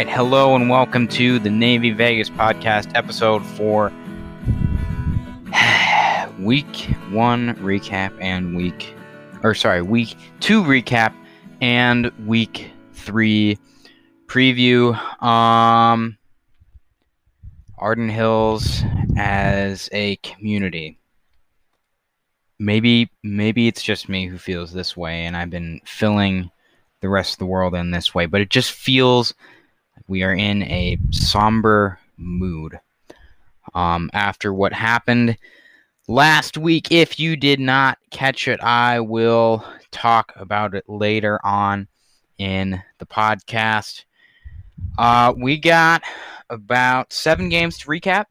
Right, hello and welcome to the Navy Vegas podcast episode for week one recap and week, or sorry, week two recap and week three preview. Um, Arden Hills as a community. Maybe, maybe it's just me who feels this way, and I've been filling the rest of the world in this way, but it just feels we are in a somber mood. Um, after what happened last week, if you did not catch it, I will talk about it later on in the podcast. Uh, we got about seven games to recap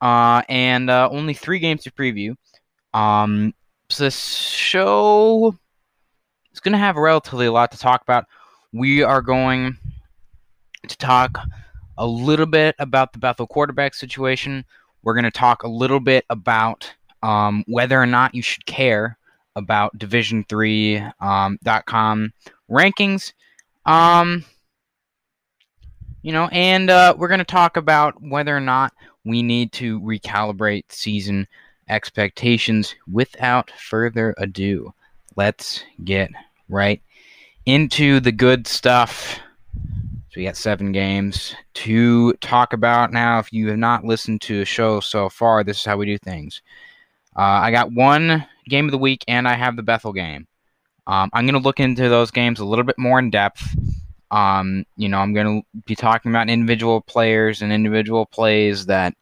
uh, and uh, only three games to preview. Um, so the show it's going to have relatively a lot to talk about. We are going to talk a little bit about the Bethel quarterback situation. We're going to talk a little bit about um, whether or not you should care about Division3.com um, rankings. Um, you know, and uh, we're going to talk about whether or not we need to recalibrate season expectations without further ado let's get right into the good stuff. So we got seven games to talk about now. If you have not listened to a show so far, this is how we do things. Uh, I got one game of the week, and I have the Bethel game. Um, I'm going to look into those games a little bit more in depth. Um, you know, I'm going to be talking about individual players and individual plays that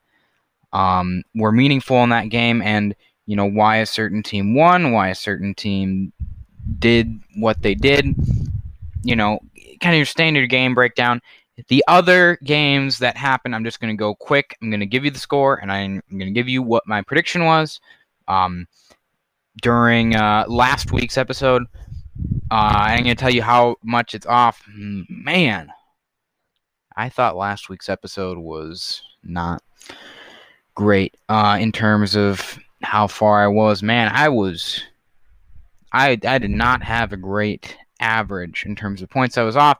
um, were meaningful in that game, and you know why a certain team won, why a certain team did what they did. You know, kind of your standard game breakdown. The other games that happened, I'm just going to go quick. I'm going to give you the score, and I'm going to give you what my prediction was um, during uh, last week's episode. Uh, I'm going to tell you how much it's off. Man, I thought last week's episode was not great uh, in terms of how far I was. Man, I was I I did not have a great average in terms of points I was off.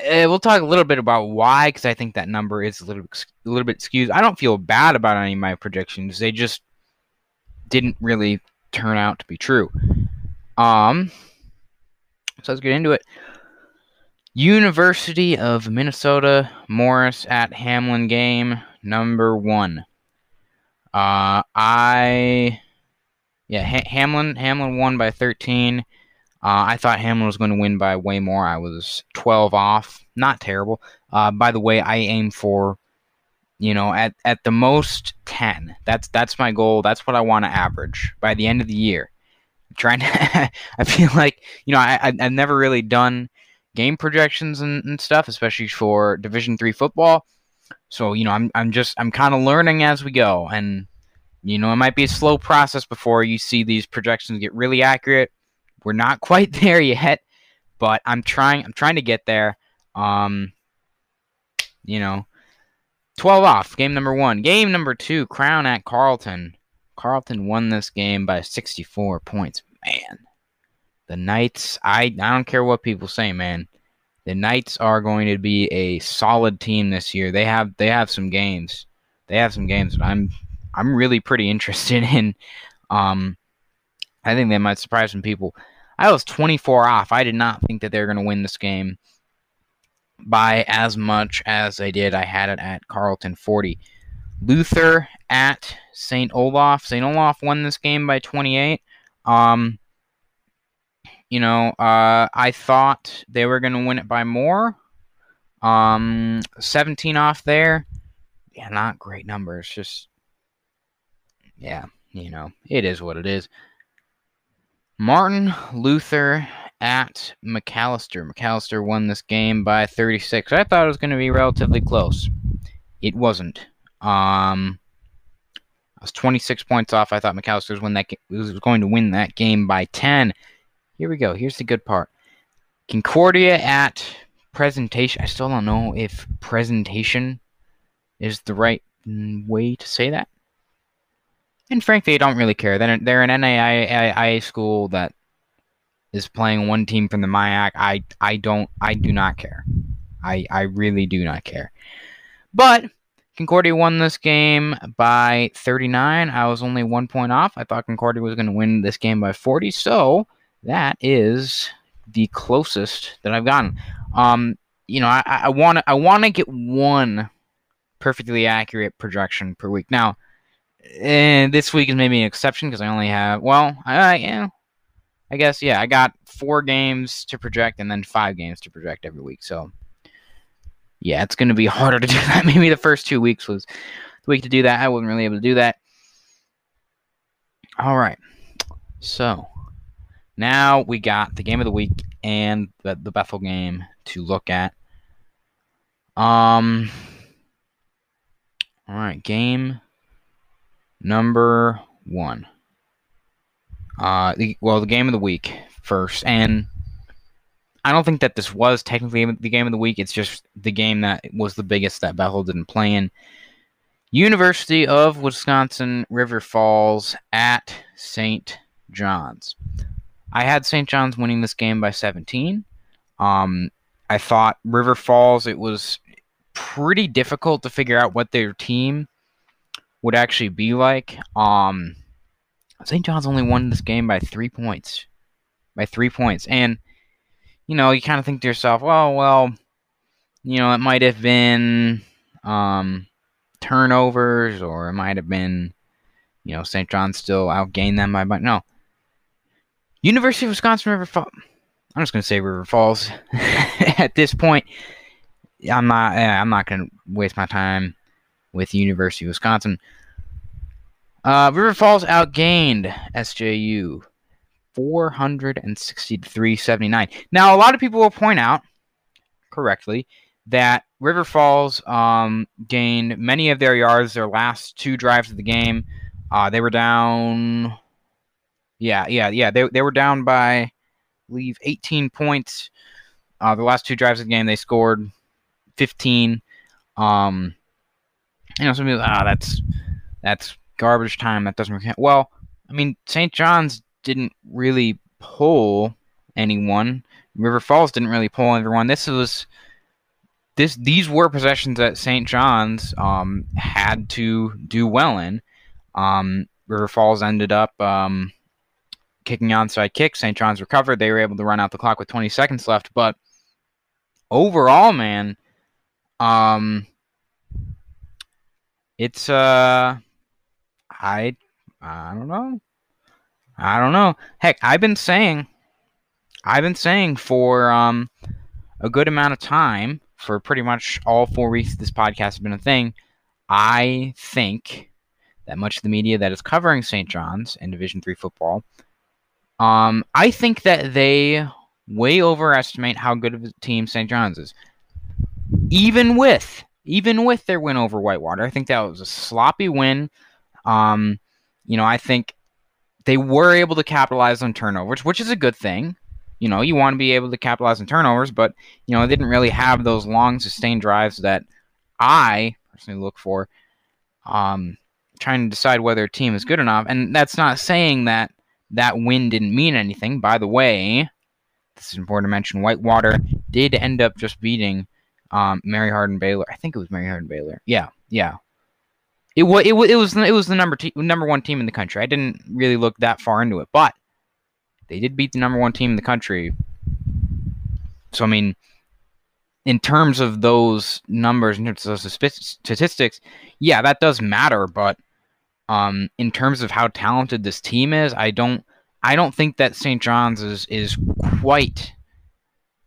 Uh, we'll talk a little bit about why, because I think that number is a little a little bit skewed. I don't feel bad about any of my predictions; they just didn't really turn out to be true. Um, so let's get into it. University of Minnesota Morris at Hamlin game number one. Uh, I yeah, ha- Hamlin Hamline won by 13. Uh, I thought Hamlin was going to win by way more. I was 12 off. Not terrible. Uh, by the way, I aim for, you know, at, at the most 10. That's that's my goal. That's what I want to average by the end of the year. I'm trying to, I feel like you know I I've never really done game projections and, and stuff, especially for Division three football. So you know I'm I'm just I'm kind of learning as we go, and you know, it might be a slow process before you see these projections get really accurate. We're not quite there yet, but I'm trying. I'm trying to get there. Um, you know, 12 off. Game number one. Game number two. Crown at Carleton. Carleton won this game by 64 points. Man, the Knights. I I don't care what people say, man. The Knights are going to be a solid team this year. They have they have some games. They have some games that I'm I'm really pretty interested in. Um, I think they might surprise some people. I was 24 off. I did not think that they were going to win this game by as much as they did. I had it at Carleton 40. Luther at St. Olaf. St. Olaf won this game by 28. Um, you know, uh, I thought they were going to win it by more. Um, 17 off there. Yeah, not great numbers. Just yeah, you know, it is what it is. Martin Luther at Macalester. Macalester won this game by 36. I thought it was going to be relatively close. It wasn't. Um, I was 26 points off. I thought Macalester win that was going to win that game by 10. Here we go. Here's the good part. Concordia at presentation. I still don't know if presentation is the right way to say that and frankly, I don't really care. They're, they're an NAIA school that is playing one team from the MIAC. I I don't I do not care. I, I really do not care. But Concordia won this game by 39. I was only one point off. I thought Concordia was going to win this game by 40. So that is the closest that I've gotten. Um, you know, I want I want to get one perfectly accurate projection per week. Now, and this week is maybe an exception because I only have well, I yeah, I guess yeah, I got four games to project and then five games to project every week. So yeah, it's going to be harder to do that. Maybe the first two weeks was the week to do that. I wasn't really able to do that. All right. So now we got the game of the week and the, the Bethel game to look at. Um. All right, game number one. Uh, the, well, the game of the week first, and I don't think that this was technically the game of the week. It's just the game that was the biggest that Bethel didn't play in. University of Wisconsin River Falls at St. John's. I had St. John's winning this game by 17. Um, I thought River Falls, it was pretty difficult to figure out what their team would actually be like. Um, St. John's only won this game by three points. By three points. And you know, you kind of think to yourself, well, well, you know, it might have been um, turnovers or it might have been, you know, St. John still outgained them by, but no. University of Wisconsin River Falls. I'm just to say River Falls at this point. I'm not. I'm not to waste my time with University of Wisconsin. Uh, River Falls outgained SJU 463.79. Now, a lot of people will point out correctly that River Falls um, gained many of their yards their last two drives of the game. Uh, they were down. Yeah, yeah, yeah. They, they were down by, believe, 18 points. Uh, the last two drives of the game, they scored 15. Um, you know, some people, ah, that's that's garbage time. That doesn't count. Well, I mean, St. John's didn't really pull anyone. River Falls didn't really pull everyone. This was this these were possessions that St. John's um, had to do well in. Um, River Falls ended up um, kicking onside kick. St. John's recovered. They were able to run out the clock with 20 seconds left. But overall, man, um, it's uh, I I don't know. I don't know. Heck, I've been saying, I've been saying for um, a good amount of time, for pretty much all four weeks this podcast has been a thing. I think that much of the media that is covering St. John's and Division three football, um, I think that they way overestimate how good of a team St. John's is. Even with even with their win over Whitewater, I think that was a sloppy win. Um, you know, I think they were able to capitalize on turnovers, which is a good thing. You know, you want to be able to capitalize on turnovers, but you know, they didn't really have those long sustained drives that I personally look for. Um, trying to decide whether a team is good enough, and that's not saying that that win didn't mean anything. By the way, this is important to mention. Whitewater did end up just beating um, Mary Hardin Baylor. I think it was Mary Hardin Baylor. Yeah, yeah. It was it was it was it was the number te- number one team in the country. I didn't really look that far into it, but they did beat the number one team in the country. So I mean, in terms of those numbers, in terms of those statistics, yeah, that does matter. But um, in terms of how talented this team is, I don't I don't think that St. John's is is quite.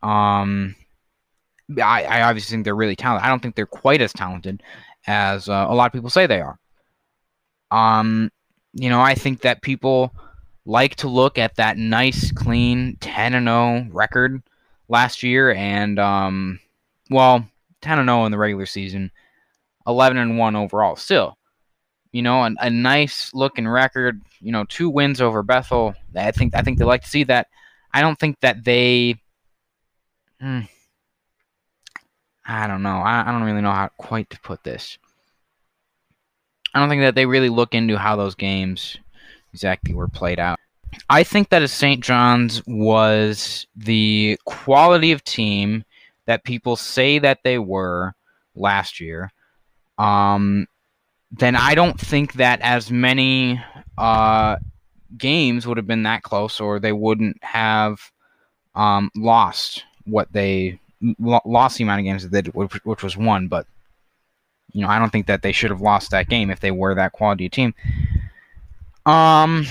Um, I, I obviously think they're really talented. I don't think they're quite as talented as uh, a lot of people say they are. Um, you know, I think that people like to look at that nice, clean 10 and 0 record last year, and um, well, 10 and 0 in the regular season, 11 and 1 overall. Still, you know, a, a nice looking record. You know, two wins over Bethel. I think I think they like to see that. I don't think that they. Hmm, I don't know. I, I don't really know how quite to put this. I don't think that they really look into how those games exactly were played out. I think that St. John's was the quality of team that people say that they were last year, um, then I don't think that as many uh, games would have been that close, or they wouldn't have um, lost what they lost the amount of games that they did, which, which was one. But you know, I don't think that they should have lost that game if they were that quality team. Um.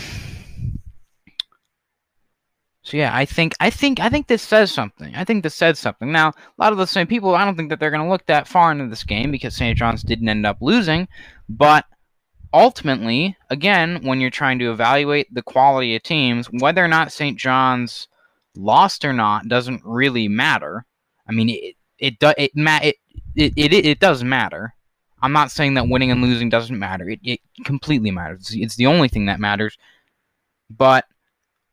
So yeah, I think I think I think this says something. I think this says something. Now, a lot of the same people, I don't think that they're going to look that far into this game because St. John's didn't end up losing, but ultimately, again, when you're trying to evaluate the quality of teams, whether or not St. John's lost or not doesn't really matter. I mean, it it does it, it it it it does matter. I'm not saying that winning and losing doesn't matter. It it completely matters. It's the only thing that matters. But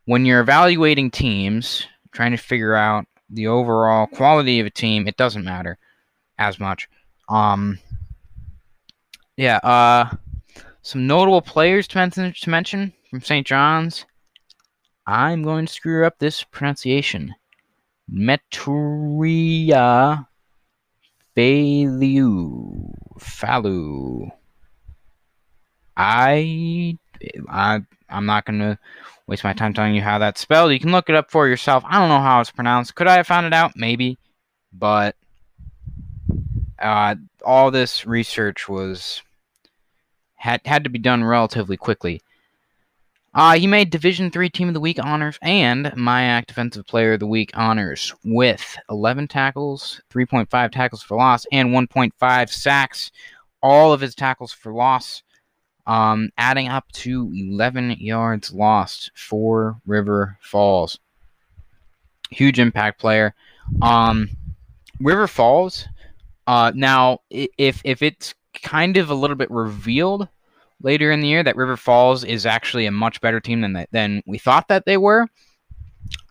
when you're evaluating teams, trying to figure out the overall quality of a team, it doesn't matter as much. Um, yeah. Uh, some notable players to mention, to mention from St. John's. I'm going to screw up this pronunciation. Metria Faliu. Falu. I, I, I'm not going to waste my time telling you how that's spelled. You can look it up for yourself. I don't know how it's pronounced. Could I have found it out? Maybe. But uh, all this research was had had to be done relatively quickly. Uh, he made Division Three Team of the Week honors and MIAC Defensive Player of the Week honors with 11 tackles, 3.5 tackles for loss, and 1.5 sacks. All of his tackles for loss, um, adding up to 11 yards lost for River Falls. Huge impact player. Um, River Falls. Uh, now, if if it's kind of a little bit revealed later in the year that River Falls is actually a much better team than that, than we thought that they were.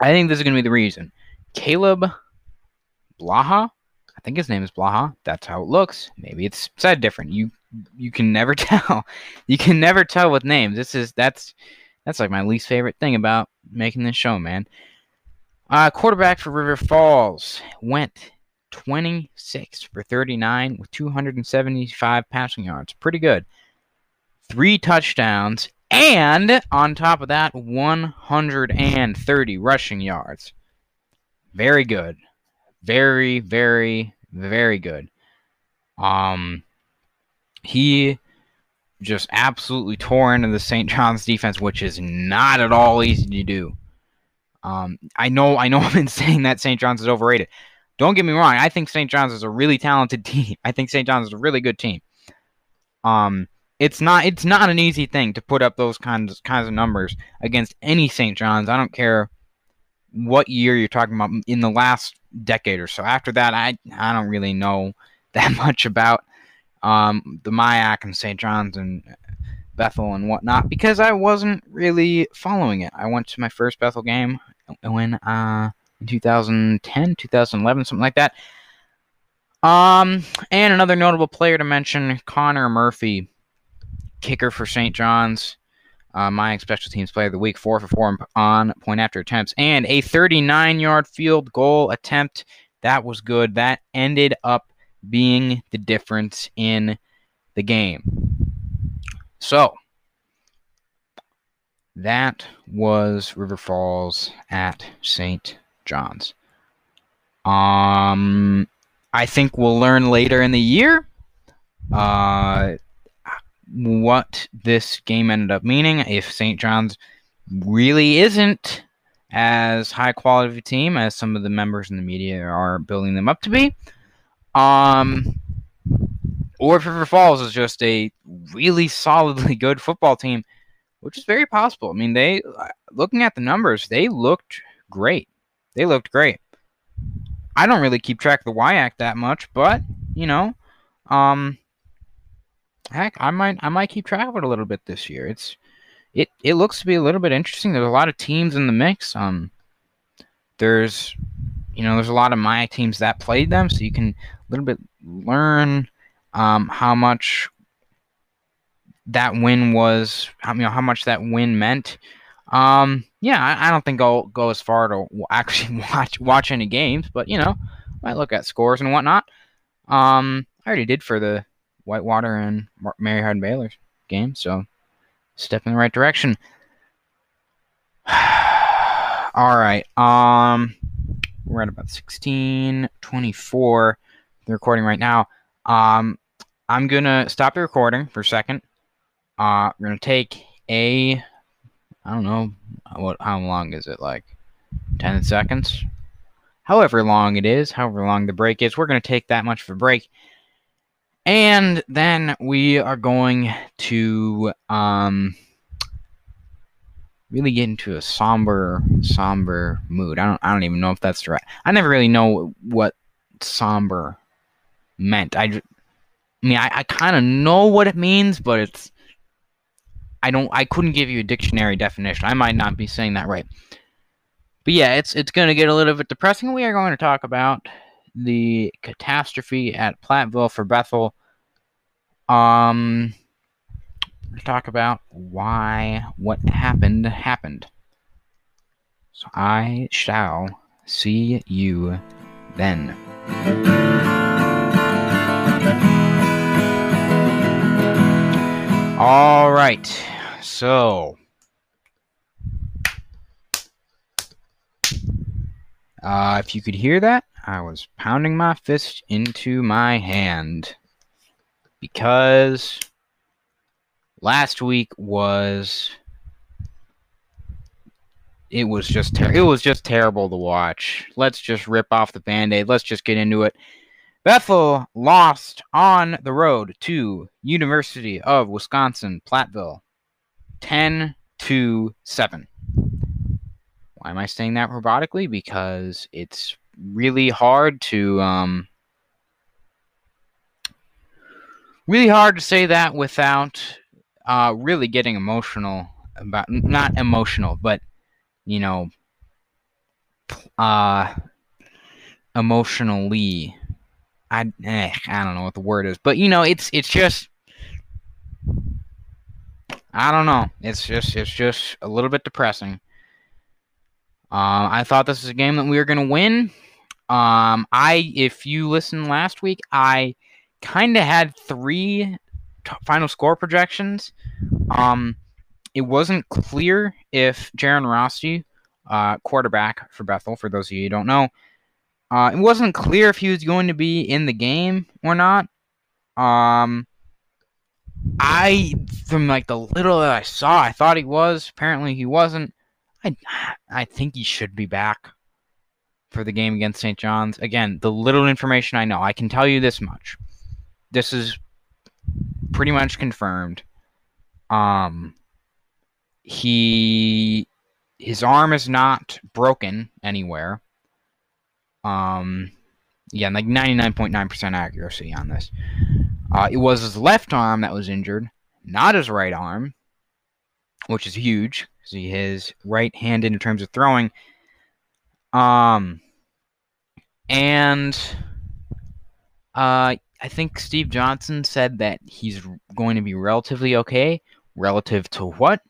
I think this is going to be the reason. Kaleb Blaha, I think his name is Blaha. That's how it looks. Maybe it's said different. You you can never tell. You can never tell with names. This is that's that's like my least favorite thing about making this show, man. Uh, quarterback for River Falls went 26 for 39 with 275 passing yards. Pretty good. Three touchdowns, and on top of that, 130 rushing yards. Very good. Very, very, very good. Um, he just absolutely tore into the St. John's defense, which is not at all easy to do. Um, I know, I know, I've been saying that St. John's is overrated. Don't get me wrong. I think St. John's is a really talented team. I think St. John's is a really good team. Um, it's not it's not an easy thing to put up those kinds kinds of numbers against any St. John's. I don't care what year you're talking about in the last decade or so. After that, I I don't really know that much about um, the MIAC and St. John's and Bethel and whatnot because I wasn't really following it. I went to my first Bethel game when uh, in 2010, 2011, something like that. Um, and another notable player to mention, Connor Murphy, kicker for St. John's. Uh, my special teams player of the week, four for four on point after attempts, and a 39 yard field goal attempt. That was good. That ended up being the difference in the game. So, that was River Falls at St. Johns. Um, I think we'll learn later in the year uh, what this game ended up meaning. If St. John's really isn't as high quality of a team as some of the members in the media are building them up to be, um, or if River Falls is just a really solidly good football team, which is very possible. I mean, they looking at the numbers, they looked great. They looked great. I don't really keep track of the WIAC that much, but you know, um, heck, I might I might keep track of it a little bit this year. It's it it looks to be a little bit interesting. There's a lot of teams in the mix. Um, there's you know there's a lot of my teams that played them, so you can a little bit learn um, how much that win was. How you know how much that win meant. Um, yeah, I, I, don't think I'll go as far to actually watch watch any games, but you know, might look at scores and whatnot. Um, I already did for the Whitewater and Mary Hardin Baylor game, so step in the right direction. All right. Um, we're at about 1624. The recording right now. Um, I'm gonna stop the recording for a second. Uh, we're gonna take a, I don't know, what how long is it? Like 10 seconds? However long it is, however long the break is, we're gonna take that much of a break. And then we are going to um really get into a somber, somber mood. I don't, I don't even know if that's right. I never really know what somber meant. I, I mean, I, I kind of know what it means, but it's, I don't, I couldn't give you a dictionary definition. I might not be saying that right. But yeah, it's it's going to get a little bit depressing. We are going to talk about the catastrophe at Platteville for Bethel. Um, talk about why what happened happened. So I shall see you then. All right. So uh, if you could hear that, I was pounding my fist into my hand because last week was it was just ter- it was just terrible to watch. Let's just rip off the band-aid. Let's just get into it. Bethel lost on the road to University of Wisconsin Platteville 10 to 7. Why am I saying that robotically? Because it's really hard to um really hard to say that without uh, really getting emotional about not emotional, but you know, uh, emotionally. I eh, I don't know what the word is, but you know, it's it's just I don't know. It's just it's just a little bit depressing. Um, I thought this was a game that we were gonna win. Um, I if you listened last week, I kind of had three final score projections. Um, it wasn't clear if Jaran Roste, uh, quarterback for Bethel, for those of you who don't know, uh, it wasn't clear if he was going to be in the game or not. Um, I, from like the little that I saw, I thought he was. Apparently, he wasn't. I, I think he should be back for the game against St. John's. Again, the little information I know, I can tell you this much. This is pretty much confirmed. Um, he his arm is not broken anywhere. Um, yeah, like ninety nine point nine percent accuracy on this. Uh, it was his left arm that was injured, not his right arm, which is huge because he is right-handed in terms of throwing. Um, and uh, I think Steve Johnson said that he's going to be relatively okay. Relative to what?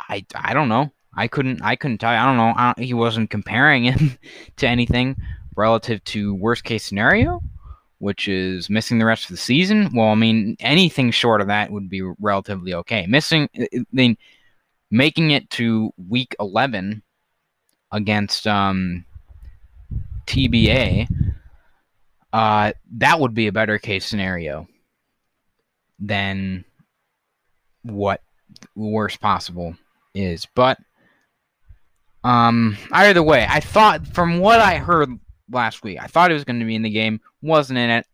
I, I don't know. I couldn't I couldn't tell you. I don't know. I don't, he wasn't comparing him to anything relative to worst case scenario, which is missing the rest of the season. Well, I mean, anything short of that would be relatively okay. Missing, I mean, making it to week eleven against um, TBA uh, that would be a better case scenario than what worst possible is. But um, either way, I thought from what I heard last week, I thought he was going to be in the game. Wasn't in it.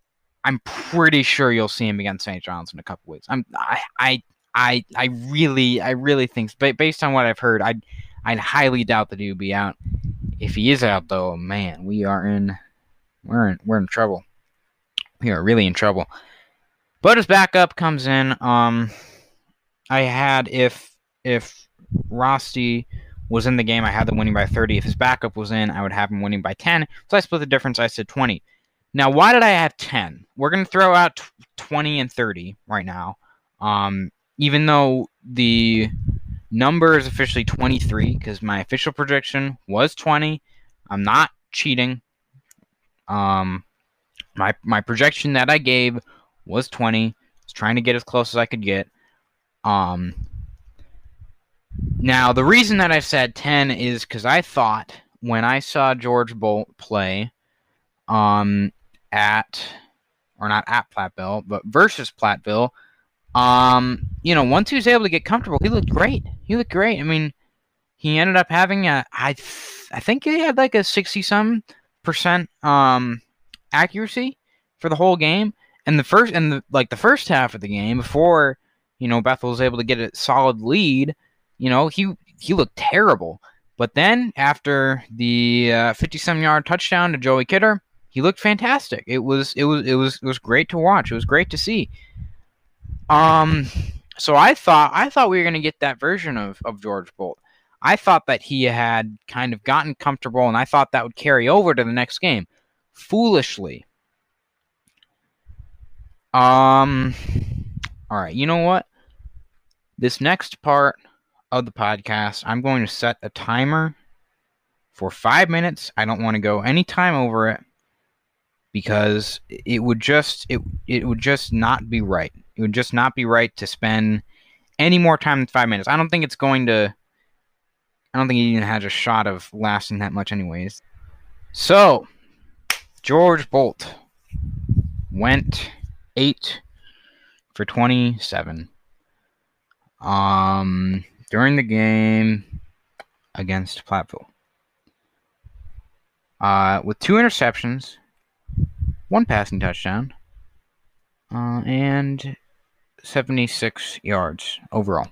I'm pretty sure you'll see him against St. John's in a couple weeks. I'm I I I I really I really think based on what I've heard, I I'd highly doubt that he'll be out. If he is out though, man, we are in we're in we're in trouble. We are really in trouble. But his backup comes in. Um, I had if if Roste was in the game, I had them winning by 30. If his backup was in, I would have him winning by 10. So I split the difference. I said 20. Now, why did I have 10? We're going to throw out 20 and 30 right now. Um, even though the number is officially 23, because my official prediction was 20. I'm not cheating Um, my my projection that I gave was 20. I was trying to get as close as I could get. Um, now the reason that I said 10 is because I thought when I saw George Bolt play, um, at or not at Platteville, but versus Platteville, um, you know, once he was able to get comfortable, he looked great. He looked great. I mean, he ended up having a I th- I think he had like a 60 some percent um accuracy for the whole game. And the first and the like the first half of the game before, you know, Bethel was able to get a solid lead, you know, he he looked terrible. But then after the uh, 50 some yard touchdown to Joey Kidder, he looked fantastic. It was it was it was it was great to watch. It was great to see. Um so I thought I thought we were to get that version of of George Bolt. I thought that he had kind of gotten comfortable, and I thought that would carry over to the next game. Foolishly. Um. All right. You know what? This next part of the podcast, I'm going to set a timer for five minutes. I don't want to go any time over it because it would just it it would just not be right. It would just not be right to spend any more time than five minutes. I don't think it's going to I don't think he even had a shot of lasting that much, anyways. So, George Bolt went eight for 27. Um, during the game against Platteville. Uh, with two interceptions, one passing touchdown, uh, and 76 yards overall.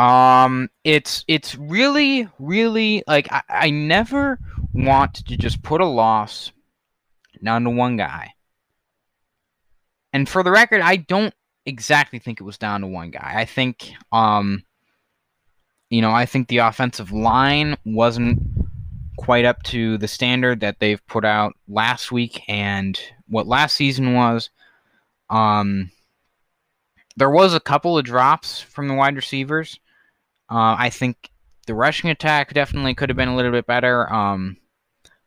Um, it's it's really really like I, I never want to just put a loss down to one guy. And for the record, I don't exactly think it was down to one guy. I think um you know, I think the offensive line wasn't quite up to the standard that they've put out last week and what last season was. Um there was a couple of drops from the wide receivers. Uh, I think the rushing attack definitely could have been a little bit better. Um,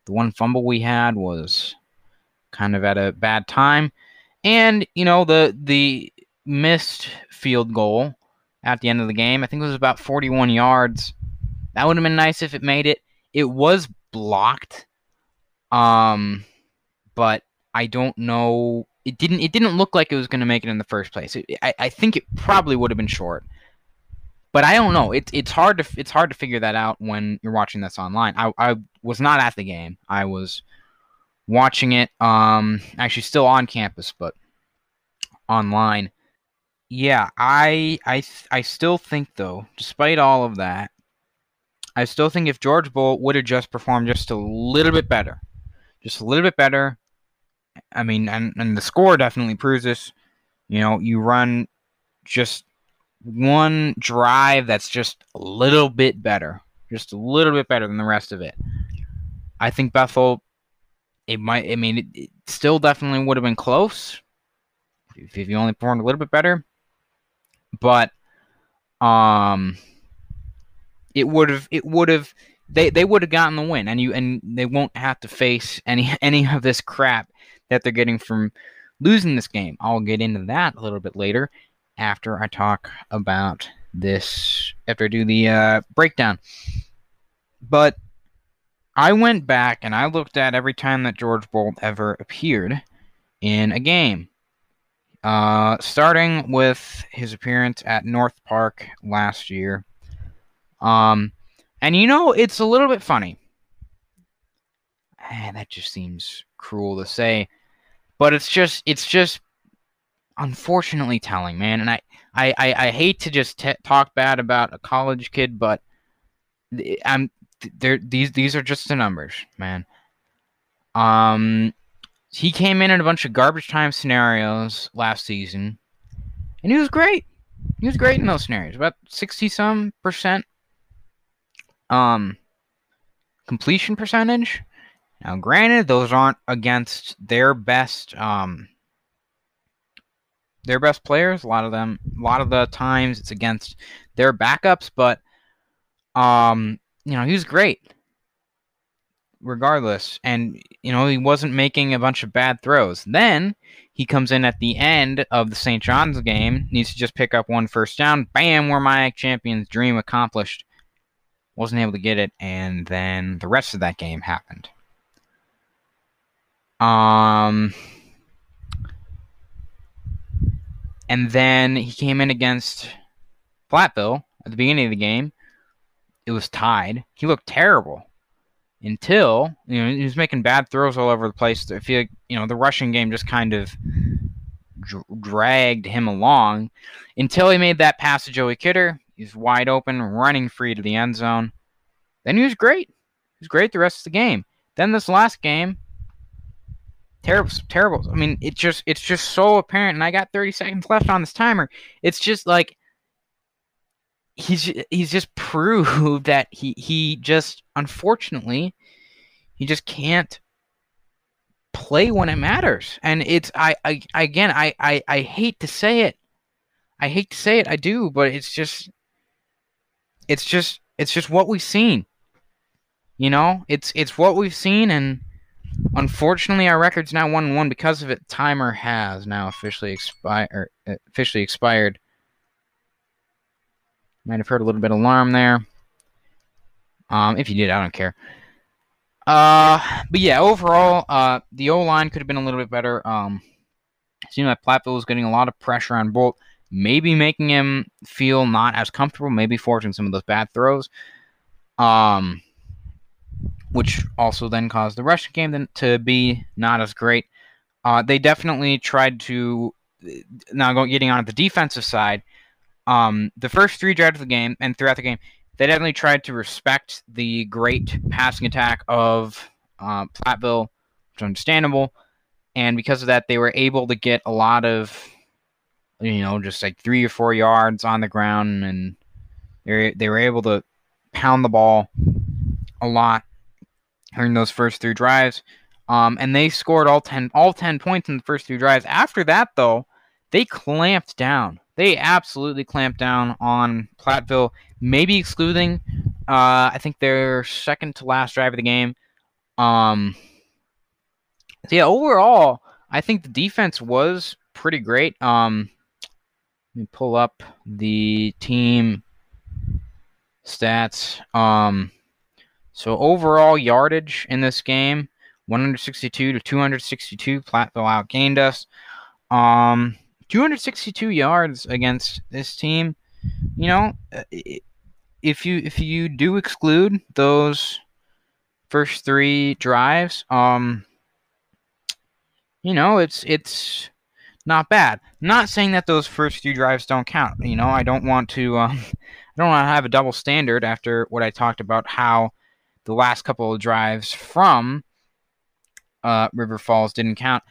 the one fumble we had was kind of at a bad time, and you know the the missed field goal at the end of the game. I think it was about 41 yards. That would have been nice if it made it. It was blocked, um, but I don't know it didn't it didn't look like it was going to make it in the first place. It, I, I think it probably would have been short. But I don't know. It's it's hard to it's hard to figure that out when you're watching this online. I, I was not at the game. I was watching it um actually still on campus but online. Yeah, I I I still think though, despite all of that, I still think if George Bolt would have just performed just a little bit better, just a little bit better, I mean, and, and the score definitely proves this. You know, you run just one drive that's just a little bit better, just a little bit better than the rest of it. I think Bethel, it might, I mean, it, it still definitely would have been close if, if you only performed a little bit better. But, um, it would have, it would have, they, they would have gotten the win, and you and they won't have to face any any of this crap that they're getting from losing this game. I'll get into that a little bit later after I talk about this, after I do the uh, breakdown. But I went back and I looked at every time that George Bolt ever appeared in a game. Uh, starting with his appearance at North Park last year. Um, and you know, it's a little bit funny. And that just seems cruel to say, but it's just it's just unfortunately telling, man. And I I I, I hate to just t- talk bad about a college kid, but I'm there. These these are just the numbers, man. Um, he came in in a bunch of garbage time scenarios last season, and he was great. He was great in those scenarios, about sixty some percent. Um, completion percentage. Now, granted, those aren't against their best um, their best players. A lot of them, a lot of the times, it's against their backups. But um, you know, he was great. regardless. And, you know, he wasn't making a bunch of bad throws. Then he comes in at the end of the St. John's game, needs to just pick up one first down. Bam, where my champion's dream accomplished. Wasn't able to get it, and then the rest of that game happened. Um, and then he came in against Platteville at the beginning of the game. It was tied. He looked terrible until you know he was making bad throws all over the place. I feel like you know the rushing game just kind of dr- dragged him along until he made that pass to Joey Kidder. He's wide open, running free to the end zone. Then he was great. He was great the rest of the game. Then this last game, terrible, terrible. I mean, it just it's just so apparent. And I got 30 seconds left on this timer. It's just like he's he's just proved that he he just unfortunately he just can't play when it matters and it's I, I again I, I i hate to say it i hate to say it i do but it's just it's just it's just what we've seen you know it's it's what we've seen and unfortunately our record's now one one because of it timer has now officially expired officially expired might have heard a little bit of alarm there. Um, if you did, I don't care. Uh, but yeah, overall, uh, the O line could have been a little bit better. Um, seemed like Platteville was getting a lot of pressure on Bolt, maybe making him feel not as comfortable, maybe forcing some of those bad throws. Um, which also then caused the rushing game to be not as great. Uh, they definitely tried to now going getting on the defensive side um, the first three drives of the game and throughout the game, they definitely tried to respect the great passing attack of uh, Platteville, which is understandable. And because of that, they were able to get a lot of, you know, just like three or four yards on the ground, and they they were able to pound the ball a lot during those first three drives. Um, and they scored all ten all ten points in the first three drives. After that, though, they clamped down they absolutely clamped down on Platteville, maybe excluding, uh, I think their second to last drive of the game. Um, so yeah, overall, I think the defense was pretty great. Um, let me pull up the team stats. Um, so overall yardage in this game, 162 to 262. Platteville outgained us. Um, 262 yards against this team. You know, uh, if you if you do exclude those first three drives, um, you know, it's it's not bad. Not saying that those first few drives don't count. You know, I don't want to um, I don't want to have a double standard after what I talked about how the last couple of drives from uh, River Falls didn't count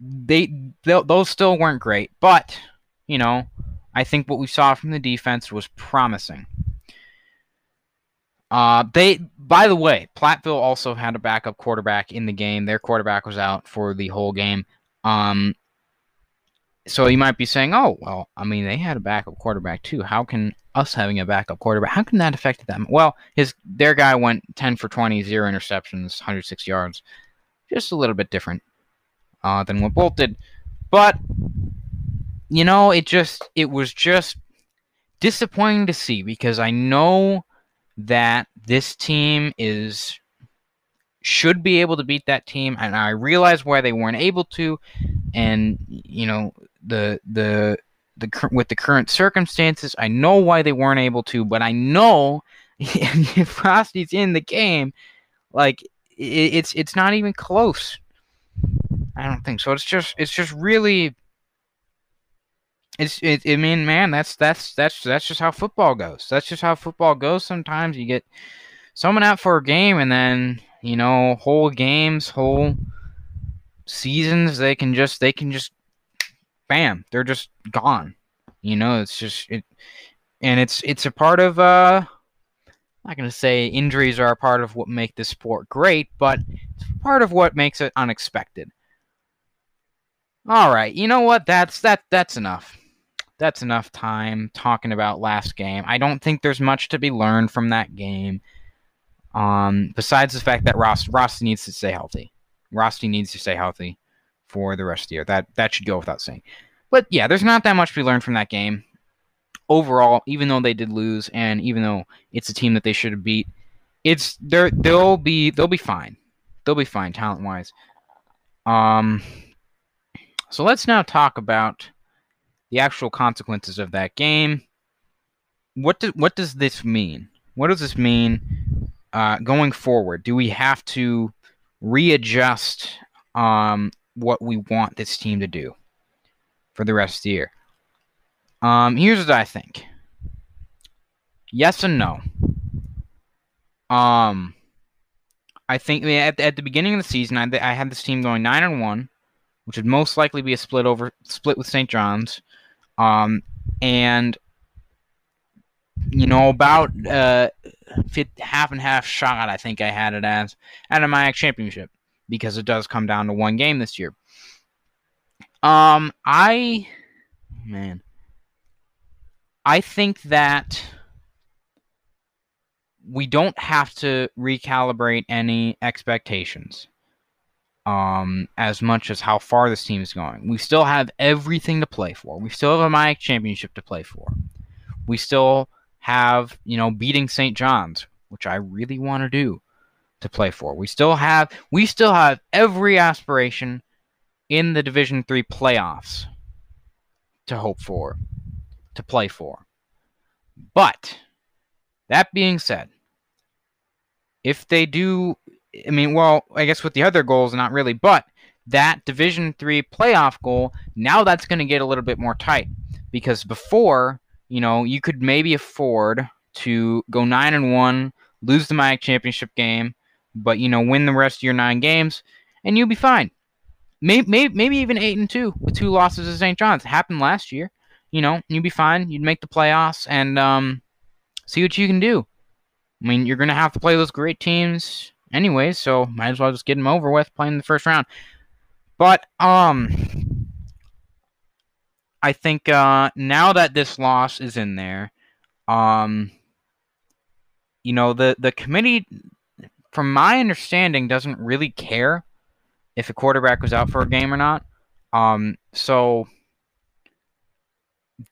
they, they those still weren't great, but you know, I think what we saw from the defense was promising. Uh, they, by the way, Platteville also had a backup quarterback in the game. Their quarterback was out for the whole game. Um, so you might be saying, "Oh, well, I mean, they had a backup quarterback too. How can us having a backup quarterback? How can that affect them?" Well, his their guy went 10 for 20, zero interceptions, 106 yards, just a little bit different uh, than what Bolt did. But you know, it just it was just disappointing to see because I know that this team is should be able to beat that team and I realize why they weren't able to and you know the the the with the current circumstances I know why they weren't able to but I know if Roste's in the game like it's it's not even close I don't think so. It's just it's just really it's it, I mean, man, that's that's that's that's just how football goes. That's just how football goes. Sometimes you get someone out for a game and then, you know, whole games, whole seasons, they can just they can just bam, they're just gone. You know, it's just it and it's it's a part of uh I'm not going to say injuries are a part of what make this sport great, but it's part of what makes it unexpected. All right, you know what? That's that. That's enough. That's enough time talking about last game. I don't think there's much to be learned from that game. Um, besides the fact that Ross needs to stay healthy, Roste needs to stay healthy for the rest of the year. That that should go without saying. But yeah, there's not that much to be learned from that game. Overall, even though they did lose, and even though it's a team that they should have beat, it's they're they'll be they'll be fine. They'll be fine talent wise. Um, so let's now talk about the actual consequences of that game. What do, what does this mean? What does this mean uh, going forward? Do we have to readjust um, what we want this team to do for the rest of the year? Um, here's what I think. Yes and no. Um, I think at, at the beginning of the season, I, I had this team going nine and one, which would most likely be a split over split with St. John's, um, and you know about uh, half and half shot. I think I had it as at a MIAC championship because it does come down to one game this year. Um, I man, I think that we don't have to recalibrate any expectations um, as much as how far this team is going. We still have everything to play for. We still have a MIAC championship to play for. We still have, you know, beating St. John's, which I really want to do to play for. We still have we still have every aspiration in the Division 3 playoffs to hope for, to play for. But that being said, if they do, I mean, well, I guess with the other goals, not really, but that Division Three playoff goal, now that's going to get a little bit more tight because before, you know, you could maybe afford to go nine and one, lose the MIAC championship game, but you know, win the rest of your nine games, and you'll be fine. Maybe, maybe, maybe even eight and two with two losses to St. John's. Happened last year. You know, you'd be fine. You'd make the playoffs and um, see what you can do. I mean, you're to have to play those great teams anyway, so might as well just get them over with playing the first round. But um, I think uh, now that this loss is in there, um, you know the the committee, from my understanding, doesn't really care if a quarterback was out for a game or not. Um, so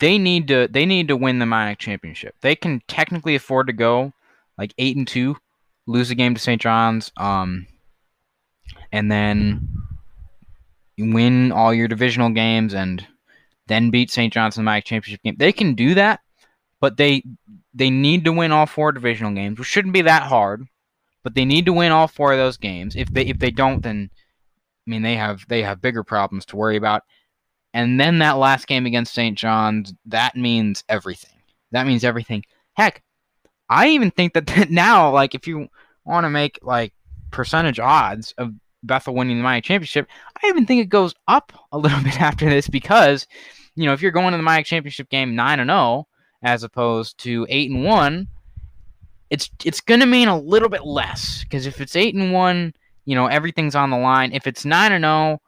they need to they need to win the MIAC championship. They can technically afford to go like eight and two, lose a game to St. John's, um, and then win all your divisional games and then beat St. John's in the MIAC championship game. They can do that, but they they need to win all four divisional games, which shouldn't be that hard. But they need to win all four of those games. If they if they don't, then I mean they have they have bigger problems to worry about. And then that last game against St. John's, that means everything. That means everything. Heck, I even think that now, like, if you want to make like percentage odds of Bethel winning the MIAC championship, I even think it goes up a little bit after this because, you know, if you're going to the MIAC championship game nine and zero oh, as opposed to eight and one, it's it's gonna mean a little bit less because if it's eight and one, you know, everything's on the line. If it's nine and zero, oh,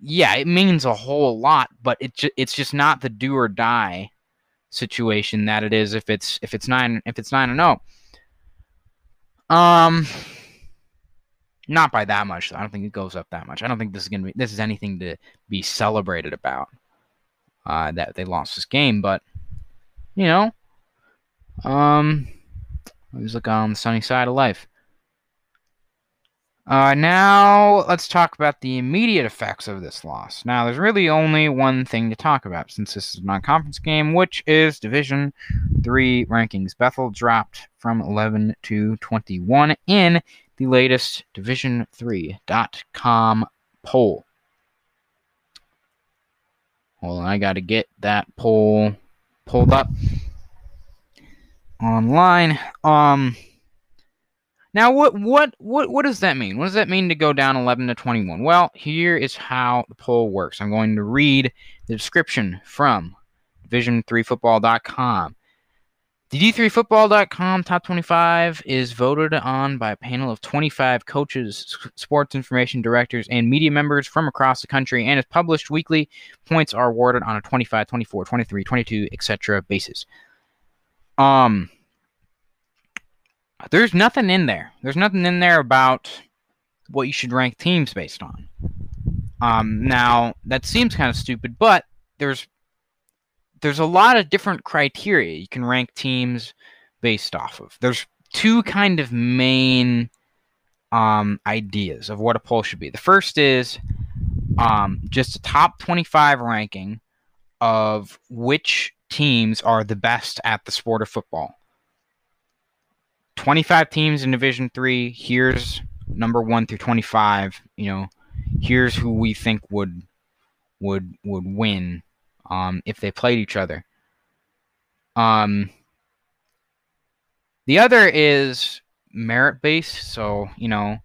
yeah, it means a whole lot, but it ju- it's just not the do or die situation that it is if it's if it's nine if it's nine and zero. Oh. Um, not by that much. Though. I don't think it goes up that much. I don't think this is gonna be this is anything to be celebrated about. Uh, that they lost this game, but you know, um, always look on the sunny side of life. Uh, now, let's talk about the immediate effects of this loss. Now, there's really only one thing to talk about since this is a non conference game, which is Division 3 rankings. Bethel dropped from 11 to 21 in the latest Division3.com poll. On, I got to get that poll pulled up online. Um. Now, what what what what does that mean? What does that mean to go down 11 to 21? Well, here is how the poll works. I'm going to read the description from Division3Football.com. The D3Football.com Top 25 is voted on by a panel of 25 coaches, sports information directors, and media members from across the country and is published weekly. Points are awarded on a 25, 24, 23, 22, etc. basis. Um, there's nothing in there. There's nothing in there about what you should rank teams based on. Um, now that seems kind of stupid, but there's there's a lot of different criteria you can rank teams based off of. There's two kind of main um, ideas of what a poll should be. The first is um, just a top 25 ranking of which teams are the best at the sport of football. 25 teams in Division 3. Here's number 1 through 25, you know, here's who we think would would would win um, if they played each other. Um, the other is merit based, so you know,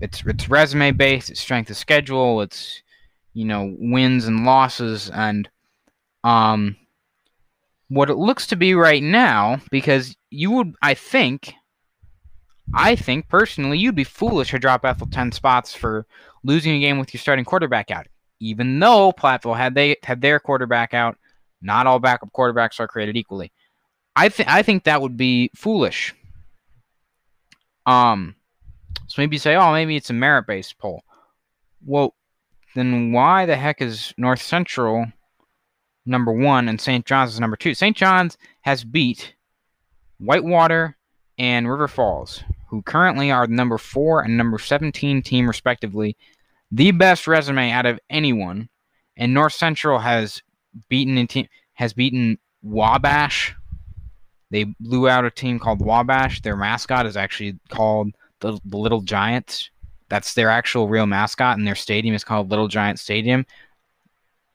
it's it's resume based, it's strength of schedule, it's you know wins and losses, and um, what it looks to be right now, because you would, I think, I think personally, you'd be foolish to drop Bethel ten spots for losing a game with your starting quarterback out. Even though Platteville had they had their quarterback out, not all backup quarterbacks are created equally. I think I think that would be foolish. Um, so maybe you say, oh, maybe it's a merit-based poll. Well, then why the heck is North Central number one and St. John's is number two? St. John's has beat Whitewater and River Falls, who currently are the number four and number 17 team respectively, the best resume out of anyone. And North Central has beaten team has beaten Wabash. They blew out a team called Wabash. Their mascot is actually called the, the Little Giants. That's their actual real mascot, and their stadium is called Little Giant Stadium.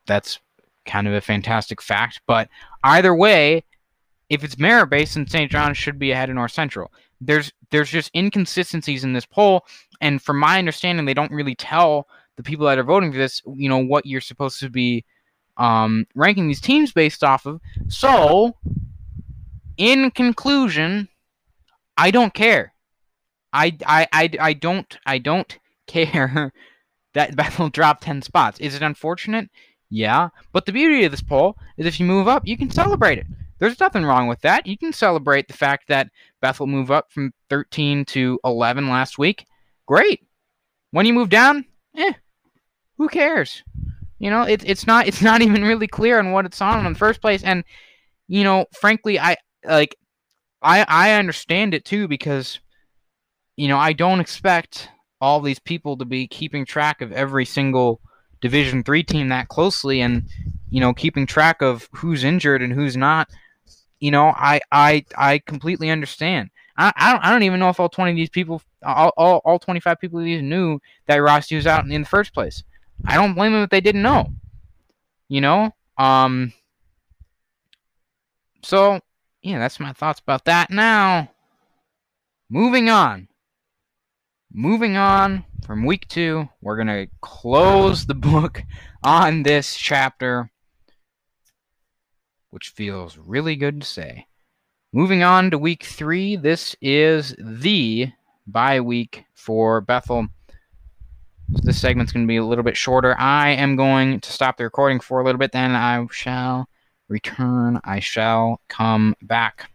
That's kind of a fantastic fact. But either way, if it's merit based, then St. John's should be ahead of North Central. There's there's just inconsistencies in this poll, and from my understanding, they don't really tell the people that are voting for this, you know, what you're supposed to be um, ranking these teams based off of. So, in conclusion, I don't care. I, I, I, I don't I don't care that Bethel dropped 10 spots. Is it unfortunate? Yeah. But the beauty of this poll is if you move up, you can celebrate it. There's nothing wrong with that. You can celebrate the fact that Bethel moved up from 13 to 11 last week. Great. When you move down, eh, who cares? You know, it's it's not it's not even really clear on what it's on in the first place. And you know, frankly, I like I I understand it too because you know I don't expect all these people to be keeping track of every single Division three team that closely and you know keeping track of who's injured and who's not you know, I I I completely understand. I I don't, I don't even know if all twenty of these people, all, all, all twenty five people of these knew that Roste was out in, in the first place. I don't blame them if they didn't know. You know, um. So yeah, that's my thoughts about that. Now, moving on. Moving on from week two, we're gonna close the book on this chapter which feels really good to say. Moving on to week three, this is the bye week for Bethel. This segment's going to be a little bit shorter. I am going to stop the recording for a little bit, then I shall return. I shall come back.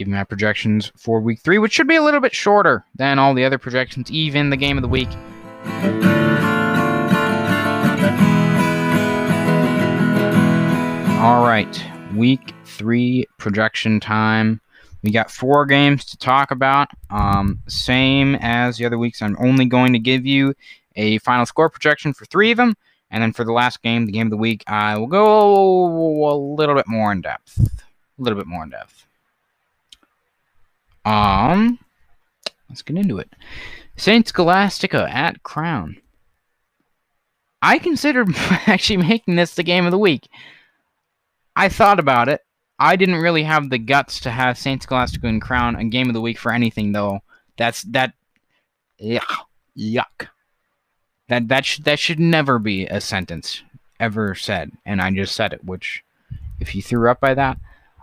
Give you my projections for week three, which should be a little bit shorter than all the other projections, even the game of the week. All right, week three projection time. We got four games to talk about. Um, same as the other weeks. I'm only going to give you a final score projection for three of them, and then for the last game, the game of the week, I will go a little bit more in depth. A little bit more in depth. Um, let's get into it. Saint Scholastica at Crown. I considered actually making this the game of the week. I thought about it. I didn't really have the guts to have Saint Scholastica and Crown a game of the week for anything though. That's that yuck. Yuck. That that should that should never be a sentence ever said. And I just said it, which if you threw up by that,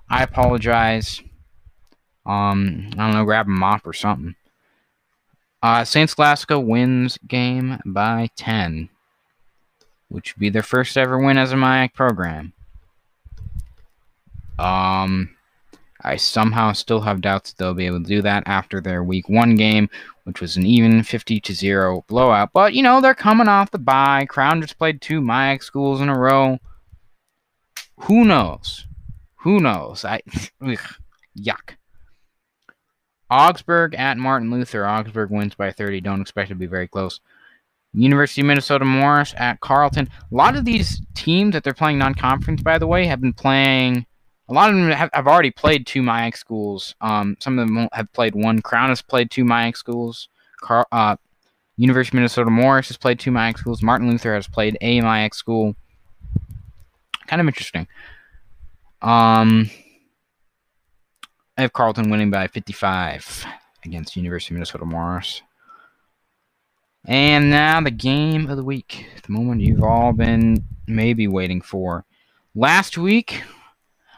I apologize. Um, I don't know, grab a mop or something. Uh, Saint Scholastica wins game by 10, which would be their first ever win as a MIAC program. Um, I somehow still have doubts they'll be able to do that after their week one game, which was an even 50 to 0 blowout. But, you know, they're coming off the bye. Crown just played two MIAC schools in a row. Who knows? Who knows? I ugh, yuck. Augsburg at Martin Luther. Augsburg wins by 30. Don't expect it to be very close. University of Minnesota Morris at Carleton. A lot of these teams that they're playing non-conference, by the way, have been playing. A lot of them have, have already played two MIAC schools. Um, some of them have played one. Crown has played two MIAC schools. Car, uh, University of Minnesota Morris has played two MIAC schools. Martin Luther has played a MIAC school. Kind of interesting. Um, I have Carleton winning by 55 against University of Minnesota Morris. And now the game of the week, the moment you've all been maybe waiting for. Last week,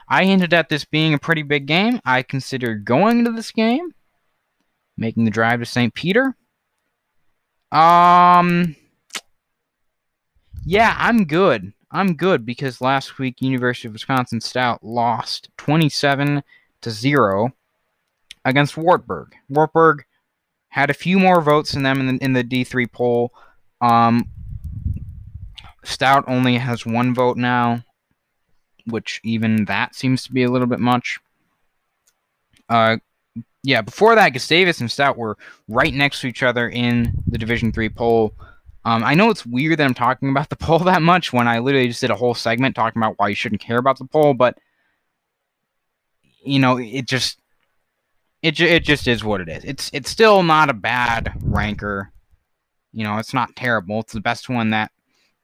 I hinted at this being a pretty big game. I considered going to this game, making the drive to St. Peter. Um, yeah, I'm good. I'm good because last week University of Wisconsin Stout lost 27 to 0 against Wartburg. Wartburg had a few more votes than them in the, in the D3 poll. Um, Stout only has one vote now, which even that seems to be a little bit much. Uh, yeah, before that, Gustavus and Stout were right next to each other in the Division Three poll. Um, I know it's weird that I'm talking about the poll that much when I literally just did a whole segment talking about why you shouldn't care about the poll, but you know, it just it it just is what it is. It's it's still not a bad ranker. You know, it's not terrible. It's the best one that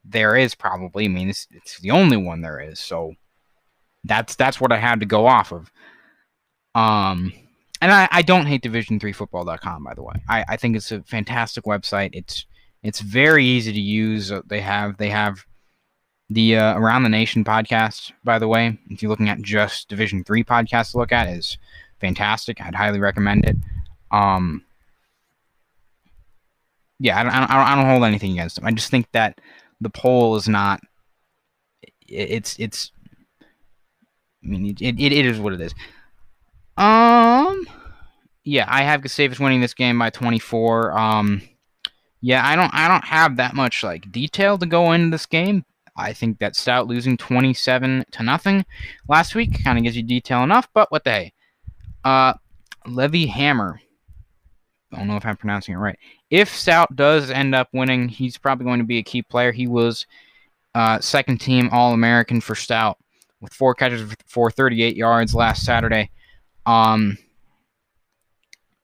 there is probably. I mean, it's it's the only one there is. So that's that's what I had to go off of. Um and I, I don't hate division3football.com by the way. I, I think it's a fantastic website. It's it's very easy to use. They have they have the uh, Around the Nation podcast, by the way. If you're looking at just Division Three podcast to look at, is fantastic. I'd highly recommend it. Um, yeah, I don't, I don't, I don't hold anything against them. I just think that the poll is not. It's it's. I mean, it, it, it is what it is. Um, yeah, I have Gustavus winning this game by 24. Um, yeah, I don't I don't have that much like detail to go into this game. I think that Stout losing 27 to nothing last week kind of gives you detail enough, but what the hey. Uh Levy Hammer. I don't know if I'm pronouncing it right. If Stout does end up winning, he's probably going to be a key player. He was uh, second team All American for Stout with four catches for 38 yards last Saturday. Um,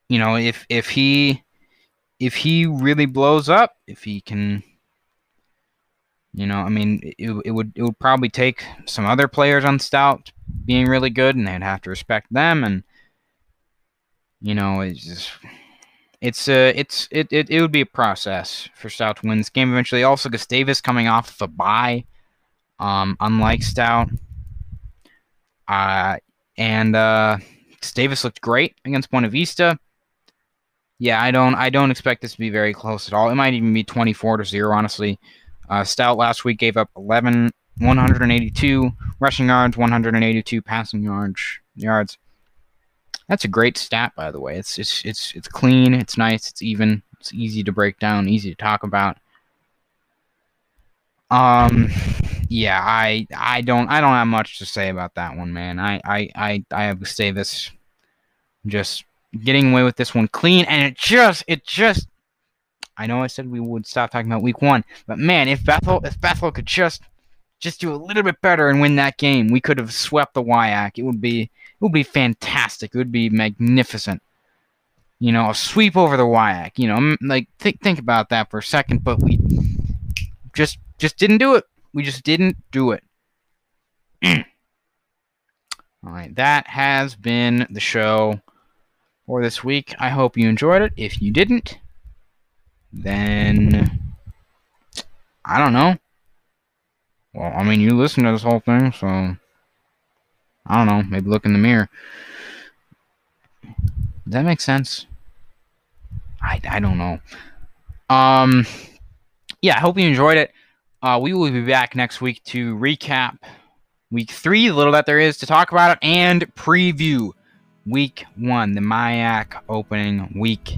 you know, if if he if he really blows up, if he can, you know, I mean, it, it would it would probably take some other players on Stout being really good, and they'd have to respect them, and you know, it's just it's uh it's it, it, it would be a process for Stout to win this game eventually. Also, Gustavus coming off of a bye, um, unlike Stout, uh, and uh, Gustavus looked great against Buena Vista yeah, I don't I don't expect this to be very close at all. It might even be 24 to 0 honestly. Uh, Stout last week gave up 11 182 rushing yards, 182 passing yards. Yards. That's a great stat by the way. It's it's it's it's clean, it's nice, it's even, it's easy to break down, easy to talk about. Um yeah, I I don't I don't have much to say about that one, man. I I I, I have Gustavus just getting away with this one clean, and it just, it just. I know I said we would stop talking about week one, but man, if Bethel, if Bethel could just, just do a little bit better and win that game, we could have swept the WIAC. It would be, it would be fantastic. It would be magnificent. You know, a sweep over the WIAC. You know, like think think about that for a second, but we just just didn't do it. We just didn't do it. All right, that has been the show for this week. I hope you enjoyed it. If you didn't, then I don't know. Well, I mean, you listen to this whole thing, so I don't know. Maybe look in the mirror. Does that make sense? I, I don't know. Um, yeah, I hope you enjoyed it. Uh, we will be back next week to recap week three, the little that there is to talk about it, and preview week one, the MIAC opening week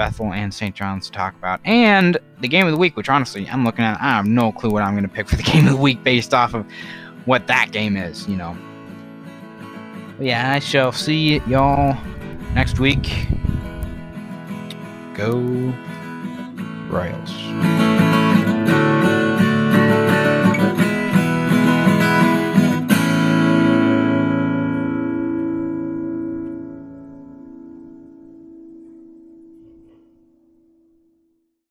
Bethel and St. John's to talk about, and the game of the week, which honestly I'm looking at. I have no clue what I'm going to pick for the game of the week based off of what that game is, you know. But yeah, I shall see y'all next week. Go Royals.